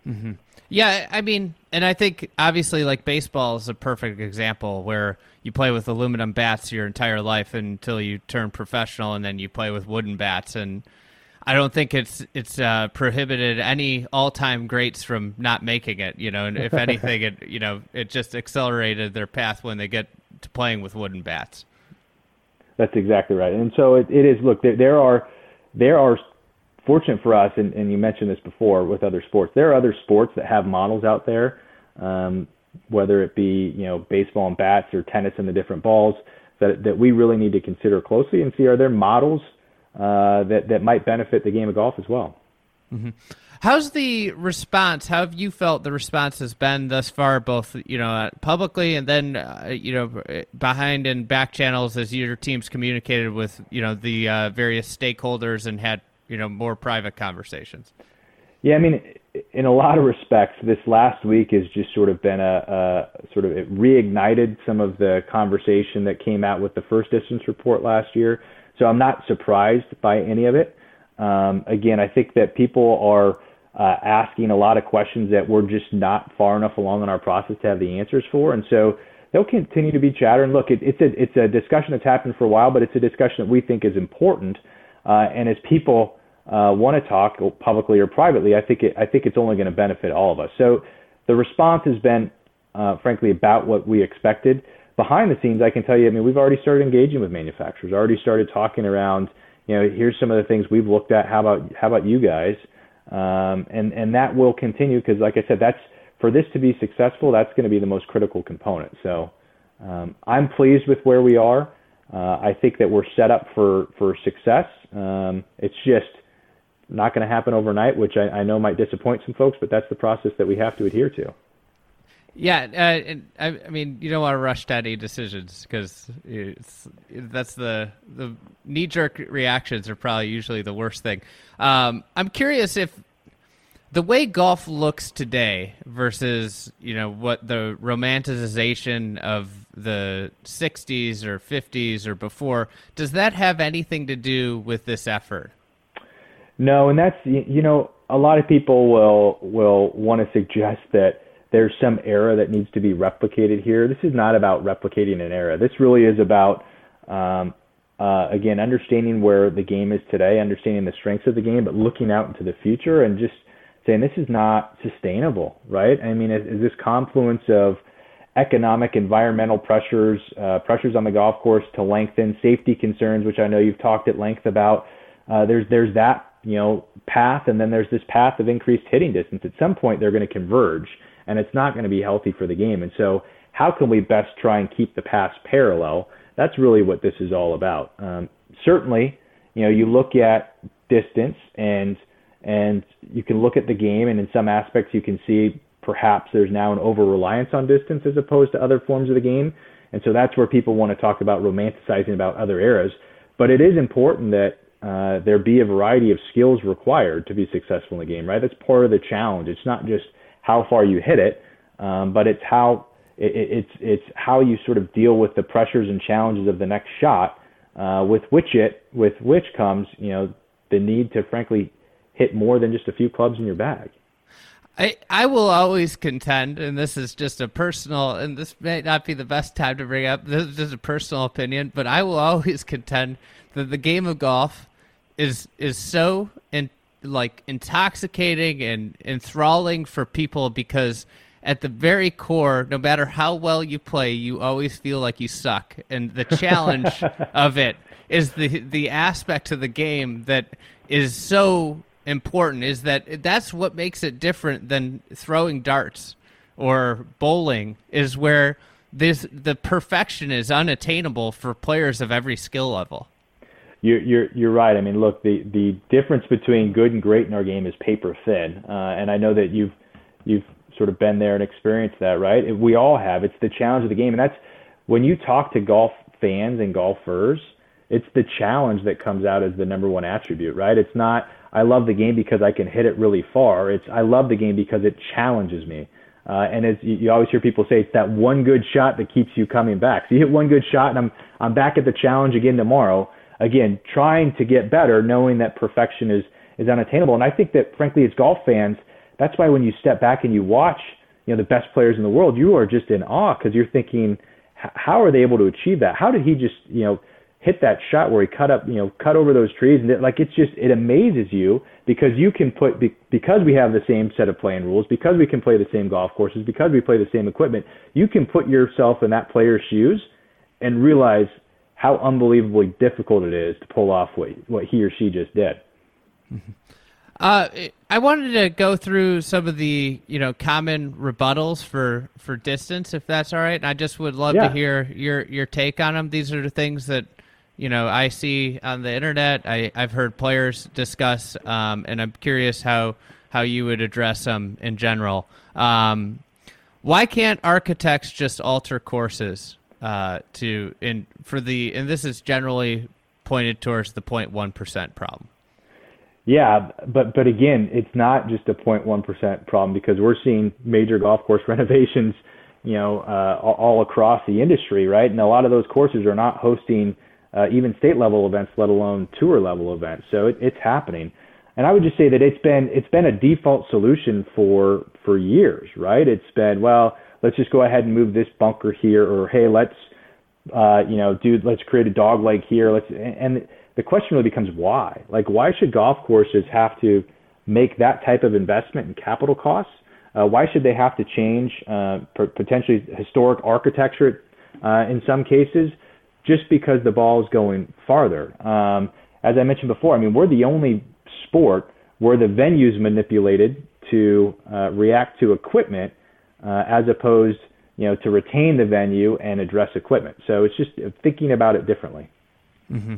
S1: Mm-hmm. Yeah, I mean, and I think obviously like baseball is a perfect example where you play with aluminum bats your entire life until you turn professional, and then you play with wooden bats and I don't think it's it's uh, prohibited any all time greats from not making it. You know, and if anything, it you know it just accelerated their path when they get to playing with wooden bats.
S7: That's exactly right, and so it, it is. Look, there, there are there are fortunate for us, and, and you mentioned this before with other sports. There are other sports that have models out there, um, whether it be you know baseball and bats or tennis and the different balls that that we really need to consider closely and see are there models uh, that that might benefit the game of golf as well.
S1: Mm-hmm. How's the response? How have you felt the response has been thus far, both you know publicly and then uh, you know behind and back channels as your teams communicated with you know the uh, various stakeholders and had you know more private conversations.
S7: Yeah, I mean, in a lot of respects, this last week has just sort of been a, a sort of it reignited some of the conversation that came out with the first distance report last year. So I'm not surprised by any of it. Um, again, I think that people are uh, asking a lot of questions that we're just not far enough along in our process to have the answers for, and so they'll continue to be chatter. And look, it, it's a it's a discussion that's happened for a while, but it's a discussion that we think is important. Uh, and as people uh, want to talk publicly or privately, I think it, I think it's only going to benefit all of us. So the response has been, uh, frankly, about what we expected behind the scenes, I can tell you, I mean, we've already started engaging with manufacturers, already started talking around, you know, here's some of the things we've looked at. How about how about you guys? Um, and and that will continue because, like I said, that's for this to be successful. That's going to be the most critical component. So um, I'm pleased with where we are. Uh, I think that we're set up for for success. Um, it's just not going to happen overnight, which I, I know might disappoint some folks, but that's the process that we have to adhere to.
S1: Yeah, uh, I, I, mean, you don't want to rush to any decisions because that's the the knee jerk reactions are probably usually the worst thing. Um, I'm curious if the way golf looks today versus you know what the romanticization of the 60s or 50s or before does that have anything to do with this effort?
S7: No, and that's you know a lot of people will will want to suggest that there's some era that needs to be replicated here. This is not about replicating an era. This really is about, um, uh, again, understanding where the game is today, understanding the strengths of the game, but looking out into the future and just saying this is not sustainable, right? I mean, is, is this confluence of economic, environmental pressures, uh, pressures on the golf course to lengthen safety concerns, which I know you've talked at length about. Uh, there's there's that you know path, and then there's this path of increased hitting distance. At some point, they're going to converge and it's not going to be healthy for the game. And so, how can we best try and keep the pass parallel? That's really what this is all about. Um, certainly, you know, you look at distance and and you can look at the game, and in some aspects, you can see perhaps there's now an over reliance on distance as opposed to other forms of the game. And so that's where people want to talk about romanticizing about other eras. But it is important that uh, there be a variety of skills required to be successful in the game, right? That's part of the challenge. It's not just how far you hit it, um, but it's how it, it's it's how you sort of deal with the pressures and challenges of the next shot. Uh, with which it with which comes you know the need to frankly hit more than just a few clubs in your bag.
S1: I, I will always contend, and this is just a personal, and this may not be the best time to bring up. This is just a personal opinion, but I will always contend that the game of golf is is so in, like intoxicating and enthralling for people because at the very core, no matter how well you play, you always feel like you suck, and the challenge of it is the the aspect of the game that is so important is that that's what makes it different than throwing darts or bowling is where this the perfection is unattainable for players of every skill level.
S7: You're you're you're right. I mean, look, the the difference between good and great in our game is paper thin, uh, and I know that you've you've sort of been there and experienced that, right? We all have. It's the challenge of the game, and that's when you talk to golf fans and golfers. It's the challenge that comes out as the number one attribute, right? It's not I love the game because I can hit it really far. It's I love the game because it challenges me. Uh, and as you, you always hear people say, it's that one good shot that keeps you coming back. So you hit one good shot, and I'm I'm back at the challenge again tomorrow. Again, trying to get better, knowing that perfection is is unattainable. And I think that, frankly, as golf fans, that's why when you step back and you watch, you know, the best players in the world, you are just in awe because you're thinking, how are they able to achieve that? How did he just, you know, hit that shot where he cut up, you know, cut over those trees, and it, like it's just it amazes you because you can put because we have the same set of playing rules, because we can play the same golf courses, because we play the same equipment, you can put yourself in that player's shoes and realize how unbelievably difficult it is to pull off what what he or she just did.
S1: Mm-hmm. Uh, I wanted to go through some of the you know common rebuttals for for distance, if that's all right. And I just would love yeah. to hear your your take on them. These are the things that you know I see on the internet. I I've heard players discuss, um, and I'm curious how how you would address them in general. Um, why can't architects just alter courses uh, to in for the and this is generally pointed towards the 0.1 percent problem.
S7: Yeah, but but again, it's not just a 0.1 percent problem because we're seeing major golf course renovations, you know, uh, all across the industry, right? And a lot of those courses are not hosting uh, even state level events, let alone tour level events. So it, it's happening. And I would just say that it's been it's been a default solution for for years, right? It's been well, let's just go ahead and move this bunker here, or hey, let's uh, you know, dude, let's create a dog leg here. Let's and the question really becomes why. Like, why should golf courses have to make that type of investment in capital costs? Uh, why should they have to change uh, potentially historic architecture uh, in some cases just because the ball is going farther? Um, as I mentioned before, I mean, we're the only sport where the venue's manipulated to uh, react to equipment uh, as opposed, you know, to retain the venue and address equipment. So it's just thinking about it differently.
S1: Mm-hmm.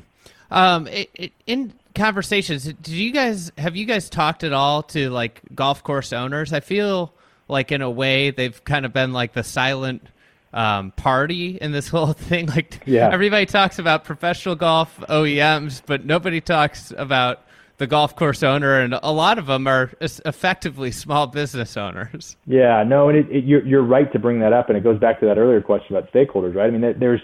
S1: Um, it, it, in conversations, did you guys have you guys talked at all to like golf course owners? I feel like in a way they've kind of been like the silent um, party in this whole thing. Like yeah. everybody talks about professional golf OEMs, but nobody talks about the golf course owner, and a lot of them are effectively small business owners.
S7: Yeah, no, and it, it, you're you're right to bring that up, and it goes back to that earlier question about stakeholders, right? I mean, there's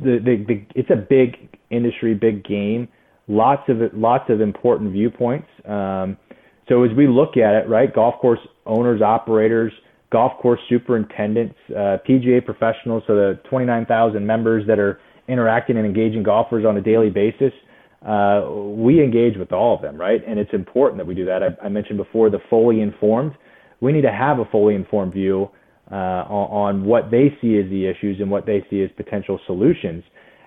S7: the, the, the it's a big industry, big game, lots of lots of important viewpoints. Um, so as we look at it, right, golf course owners, operators, golf course superintendents, uh, PGA professionals, so the 29,000 members that are interacting and engaging golfers on a daily basis. Uh, we engage with all of them, right? And it's important that we do that. I, I mentioned before the fully informed. We need to have a fully informed view uh, on, on what they see as the issues and what they see as potential solutions.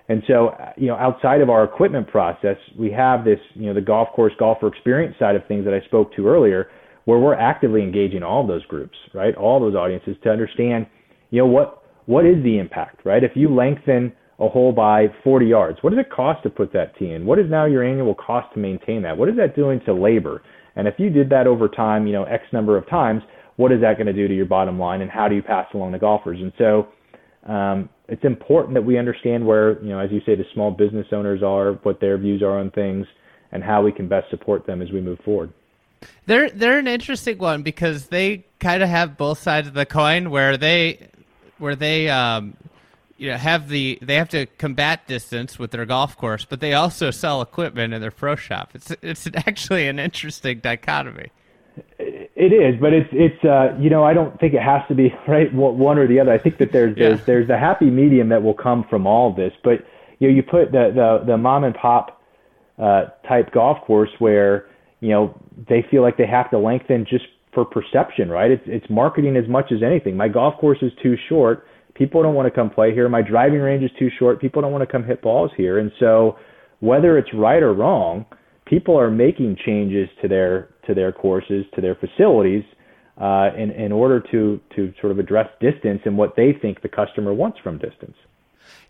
S7: And so, you know, outside of our equipment process, we have this, you know, the golf course golfer experience side of things that I spoke to earlier, where we're actively engaging all those groups, right? All those audiences to understand, you know, what what is the impact, right? If you lengthen a hole by 40 yards, what does it cost to put that tee in? What is now your annual cost to maintain that? What is that doing to labor? And if you did that over time, you know, X number of times, what is that going to do to your bottom line and how do you pass along the golfers? And so um, it's important that we understand where, you know, as you say, the small business owners are, what their views are on things, and how we can best support them as we move forward.
S1: They're they're an interesting one because they kind of have both sides of the coin where they where they um, you know have the they have to combat distance with their golf course, but they also sell equipment in their pro shop. It's it's actually an interesting dichotomy.
S7: It is, but it's it's uh, you know I don't think it has to be right one or the other. I think that there's yeah. there's there's the happy medium that will come from all this. But you know you put the the, the mom and pop uh, type golf course where you know they feel like they have to lengthen just for perception, right? It's it's marketing as much as anything. My golf course is too short. People don't want to come play here. My driving range is too short. People don't want to come hit balls here. And so whether it's right or wrong, people are making changes to their to their courses, to their facilities, uh, in in order to to sort of address distance and what they think the customer wants from distance.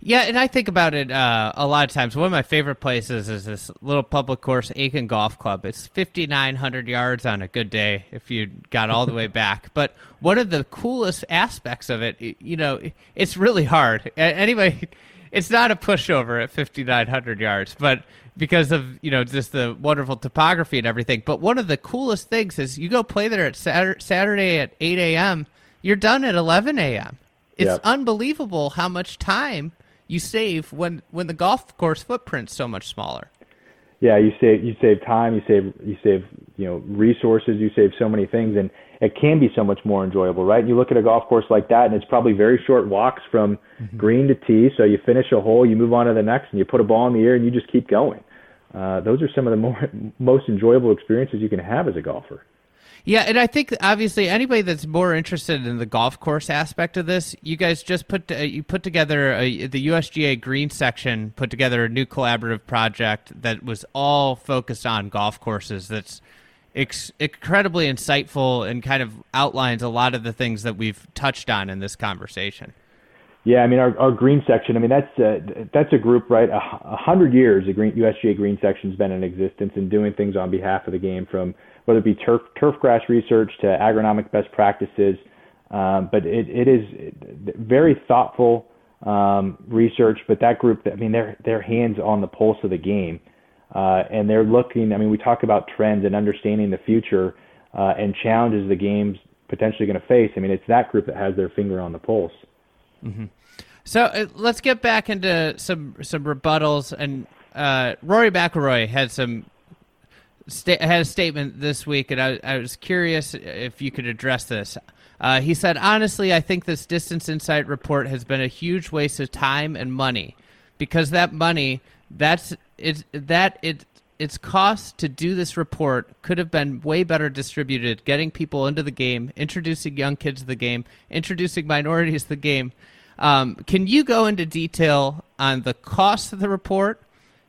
S1: Yeah, and I think about it uh, a lot of times. One of my favorite places is this little public course, Aiken Golf Club. It's 5,900 yards on a good day if you got all the way back. But one of the coolest aspects of it, you know, it's really hard. Anyway, it's not a pushover at 5,900 yards, but because of you know just the wonderful topography and everything. But one of the coolest things is you go play there at Saturday at 8 a.m. You're done at 11 a.m. It's yep. unbelievable how much time you save when when the golf course footprint's so much smaller.
S7: Yeah, you save you save time, you save you save you know resources, you save so many things, and it can be so much more enjoyable, right? You look at a golf course like that, and it's probably very short walks from mm-hmm. green to tee. So you finish a hole, you move on to the next, and you put a ball in the air, and you just keep going. Uh, those are some of the more most enjoyable experiences you can have as a golfer.
S1: Yeah, and I think obviously anybody that's more interested in the golf course aspect of this, you guys just put uh, you put together a, the USGA Green section put together a new collaborative project that was all focused on golf courses. That's ex- incredibly insightful and kind of outlines a lot of the things that we've touched on in this conversation.
S7: Yeah, I mean our, our green section. I mean that's uh, that's a group, right? A, a hundred years, the green USGA Green section's been in existence and doing things on behalf of the game from whether it be turf, turf grass research to agronomic best practices. Um, but it, it is very thoughtful um, research. But that group, I mean, they're they're hands on the pulse of the game, uh, and they're looking. I mean, we talk about trends and understanding the future uh, and challenges the game's potentially going to face. I mean, it's that group that has their finger on the pulse.
S1: Mm-hmm. So uh, let's get back into some some rebuttals. And uh, Rory McIlroy had some sta- had a statement this week, and I, I was curious if you could address this. Uh, he said, "Honestly, I think this Distance Insight report has been a huge waste of time and money, because that money, that's it, that it." Its cost to do this report could have been way better distributed, getting people into the game, introducing young kids to the game, introducing minorities to the game. Um, can you go into detail on the cost of the report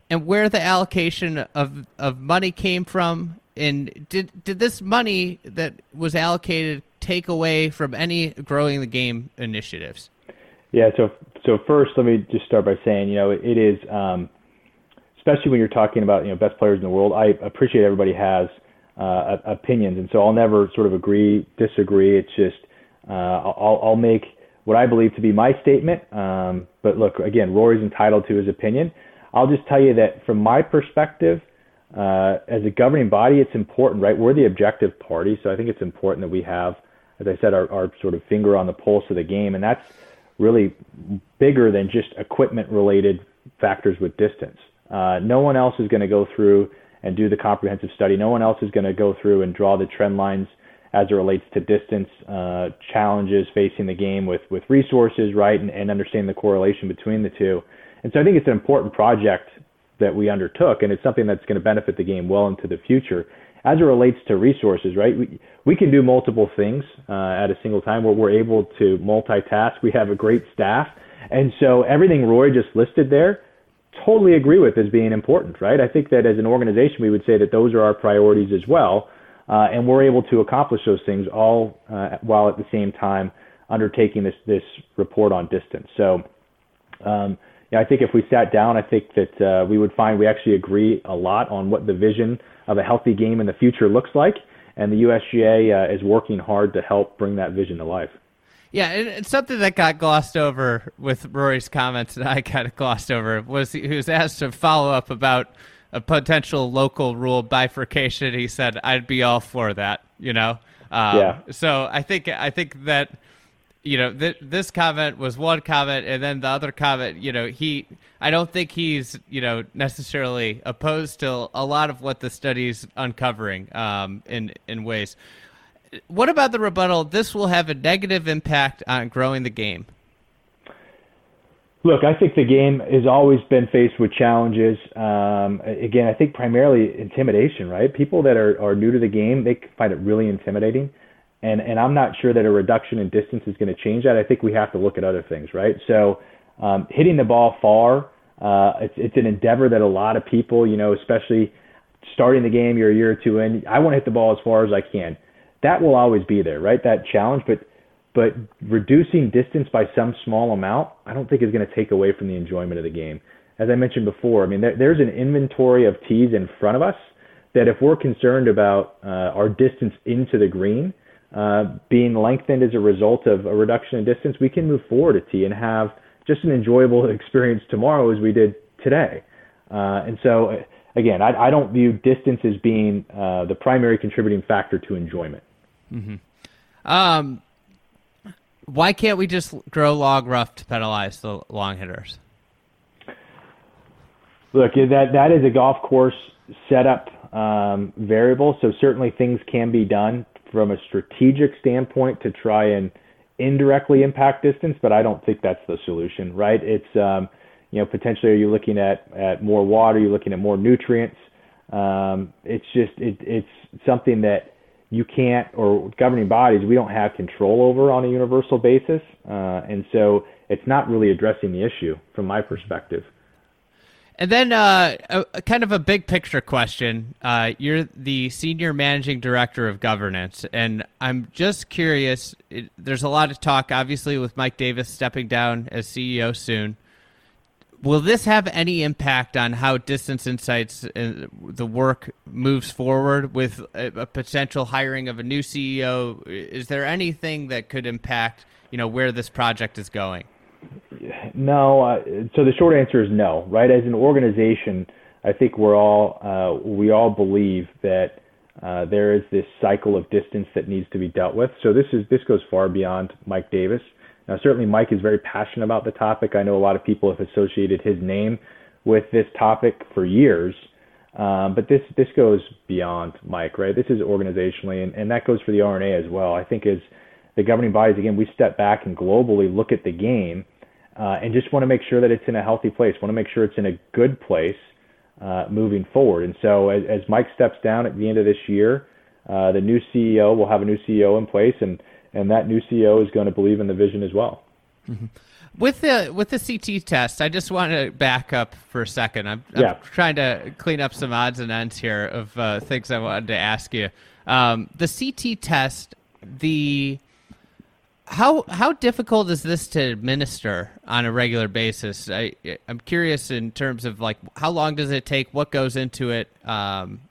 S1: and where the allocation of of money came from and did did this money that was allocated take away from any growing the game initiatives?
S7: Yeah so so first let me just start by saying you know it, it is um, especially when you're talking about you know best players in the world i appreciate everybody has uh, opinions and so i'll never sort of agree disagree. It's just uh, I'll, I'll make what i believe to be my statement. Um, but look again rory's entitled to his opinion I'll just tell you that from my perspective, uh, as a governing body, it's important, right? We're the objective party, so I think it's important that we have, as I said, our, our sort of finger on the pulse of the game, and that's really bigger than just equipment-related factors with distance. Uh, no one else is going to go through and do the comprehensive study. No one else is going to go through and draw the trend lines as it relates to distance uh, challenges facing the game with with resources, right, and, and understanding the correlation between the two. And so I think it's an important project that we undertook, and it's something that's going to benefit the game well into the future. As it relates to resources, right? We, we can do multiple things uh, at a single time where we're able to multitask. We have a great staff. And so everything Rory just listed there, totally agree with as being important, right? I think that as an organization, we would say that those are our priorities as well. Uh, and we're able to accomplish those things all uh, while at the same time undertaking this this report on distance. So, um, yeah, I think if we sat down, I think that uh, we would find we actually agree a lot on what the vision of a healthy game in the future looks like, and the USGA uh, is working hard to help bring that vision to life.
S1: Yeah, it's something that got glossed over with Rory's comments, and I kind of glossed over was he was asked to follow up about a potential local rule bifurcation. He said, "I'd be all for that." You know. Um,
S7: yeah.
S1: So I think I think that you know th- this comment was one comment, and then the other comment. You know, he I don't think he's you know necessarily opposed to a lot of what the study's uncovering um, in in ways. What about the rebuttal? This will have a negative impact on growing the game.
S7: Look, I think the game has always been faced with challenges. Um, again, I think primarily intimidation, right? People that are, are new to the game, they find it really intimidating. And, and I'm not sure that a reduction in distance is going to change that. I think we have to look at other things, right? So um, hitting the ball far, uh, it's, it's an endeavor that a lot of people, you know, especially starting the game, you're a year or two in, I want to hit the ball as far as I can. That will always be there, right? That challenge. But but reducing distance by some small amount, I don't think is going to take away from the enjoyment of the game. As I mentioned before, I mean, there, there's an inventory of tees in front of us that if we're concerned about uh, our distance into the green uh, being lengthened as a result of a reduction in distance, we can move forward a tee and have just an enjoyable experience tomorrow as we did today. Uh, and so, again, I, I, don't view distance as being uh, the primary contributing factor to enjoyment.
S1: Mm-hmm. Um, why can't we just grow log rough to penalize the long hitters?
S7: Look, that that is a golf course setup um, variable. So certainly things can be done from a strategic standpoint to try and indirectly impact distance, but I don't think that's the solution, right? It's um, you know potentially are you looking at at more water? You're you looking at more nutrients? Um, it's just it, it's something that you can't, or governing bodies, we don't have control over on a universal basis. Uh, and so it's not really addressing the issue from my perspective.
S1: And then, uh, a, a kind of a big picture question. Uh, you're the senior managing director of governance, and I'm just curious. It, there's a lot of talk, obviously, with Mike Davis stepping down as CEO soon. Will this have any impact on how Distance Insights uh, the work moves forward with a, a, potential hiring of a new CEO? Is there anything that could impact, you know, where this project is going?
S7: No. Uh, so the short answer is no. Right? As an organization, I think we're all uh, we all believe that uh, there is this cycle of distance that needs to be dealt with. So this is this goes far beyond Mike Davis. Now, certainly Mike is very passionate about the topic. I know a lot of people have associated his name with this topic for years. Um, but this this goes beyond Mike, right? This is organizationally, and, and that goes for the R&A as well. I think as the governing bodies, again, we step back and globally look at the game uh, and just want to make sure that it's in a healthy place. Want to make sure it's in a good place uh, moving forward. And so as, as Mike steps down at the end of this year, uh, the new CEO will have a new CEO in place, and and that new CEO is going to believe in the vision as well.
S1: Mm-hmm. With the with the CT test, I just want to back up for a second. I'm, I'm
S7: yeah.
S1: trying to clean up some odds and ends here of uh, things I wanted to ask you. Um, the CT test, the how how difficult is this to administer on a regular basis? I, I'm curious in terms of like how long does it take? What goes into it? Um,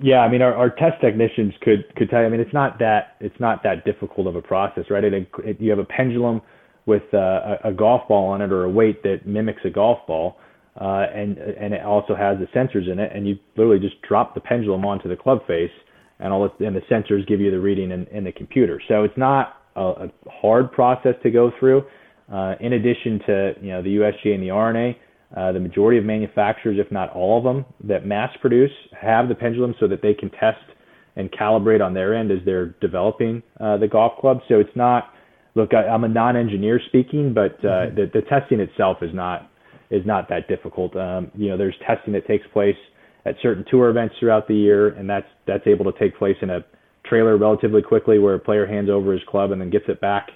S7: yeah, I mean, our, our test technicians could could tell you. I mean, it's not that it's not that difficult of a process, right? It, it, you have a pendulum with a, a golf ball on it or a weight that mimics a golf ball, uh, and and it also has the sensors in it, and you literally just drop the pendulum onto the club face, and all and the sensors give you the reading in, in the computer. So it's not a, a hard process to go through. Uh, in addition to you know the USGA and the R&A, uh, the majority of manufacturers, if not all of them, that mass produce have the pendulum so that they can test and calibrate on their end as they're developing uh, the golf club. So it's not. Look, I, am a non-engineer speaking, but uh, mm-hmm. the, the testing itself is not is not that difficult. Um, you know, there's testing that takes place at certain tour events throughout the year, and that's that's able to take place in a trailer relatively quickly, where a player hands over his club and then gets it back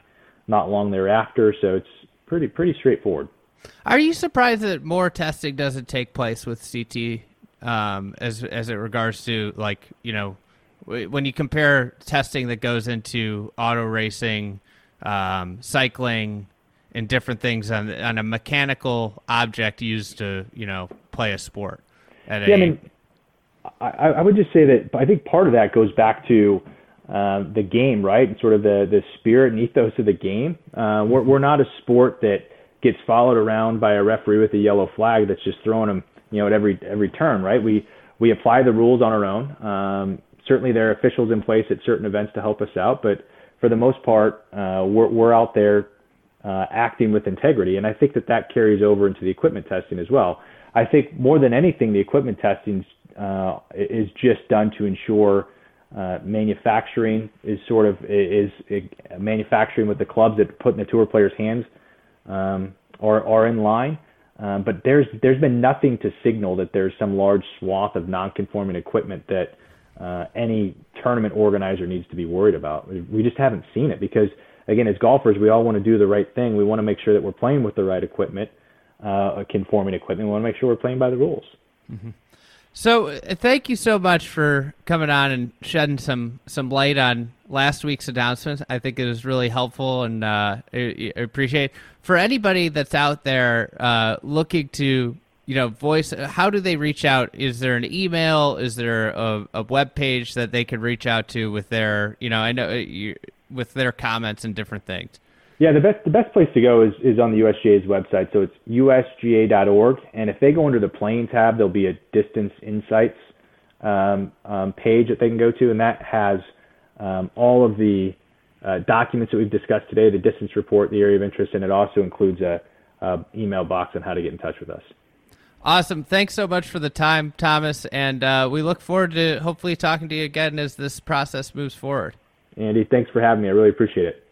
S7: not long thereafter. So it's pretty pretty straightforward.
S1: Are you surprised that more testing doesn't take place with CT um, as as it regards to like you know when you compare testing that goes into auto racing, um, cycling, and different things on on a mechanical object used to you know play a sport.
S7: yeah, a, I mean, I, I would just say that I think part of that goes back to uh, the game, right? And sort of the the spirit and ethos of the game. Uh, we're we're not a sport that gets followed around by a referee with a yellow flag that's just throwing them, you know, at every every turn, right? We we apply the rules on our own. Um, certainly, there are officials in place at certain events to help us out, but for the most part, uh, we're we're out there uh, acting with integrity, and I think that that carries over into the equipment testing as well. I think more than anything, the equipment testing uh, is just done to ensure uh, manufacturing is sort of is, is, manufacturing with the clubs that put in the tour players' hands um, are are in line. Um, but there's there's been nothing to signal that there's some large swath of non-conforming equipment that uh, any tournament organizer needs to be worried about. We just haven't seen it because again, as golfers, we all want to do the right thing. We want to make sure that we're playing with the right equipment, uh, conforming equipment. We want to make sure we're playing by the rules.
S1: Mm-hmm. So, uh, thank you so much for coming on and shedding some some light on last week's announcements. I think it was really helpful, and uh, I, I appreciate for anybody that's out there uh, looking to you know voice. How do they reach out? Is there an email? Is there a, a web page that they can reach out to with their you know I know uh, you, with their comments and different things?
S7: Yeah, the best the best place to go is is on the USGA's website. So it's usga.org, and if they go under the playing tab, there'll be a distance insights um, um, page that they can go to, and that has um, all of the uh, documents that we've discussed today, the distance report, the area of interest, and it also includes a, a email box on how to get in touch with us.
S1: Awesome. Thanks so much for the time, Thomas, and uh, we look forward to hopefully talking to you again as this process moves forward.
S7: Andy, thanks for having me. I really appreciate it.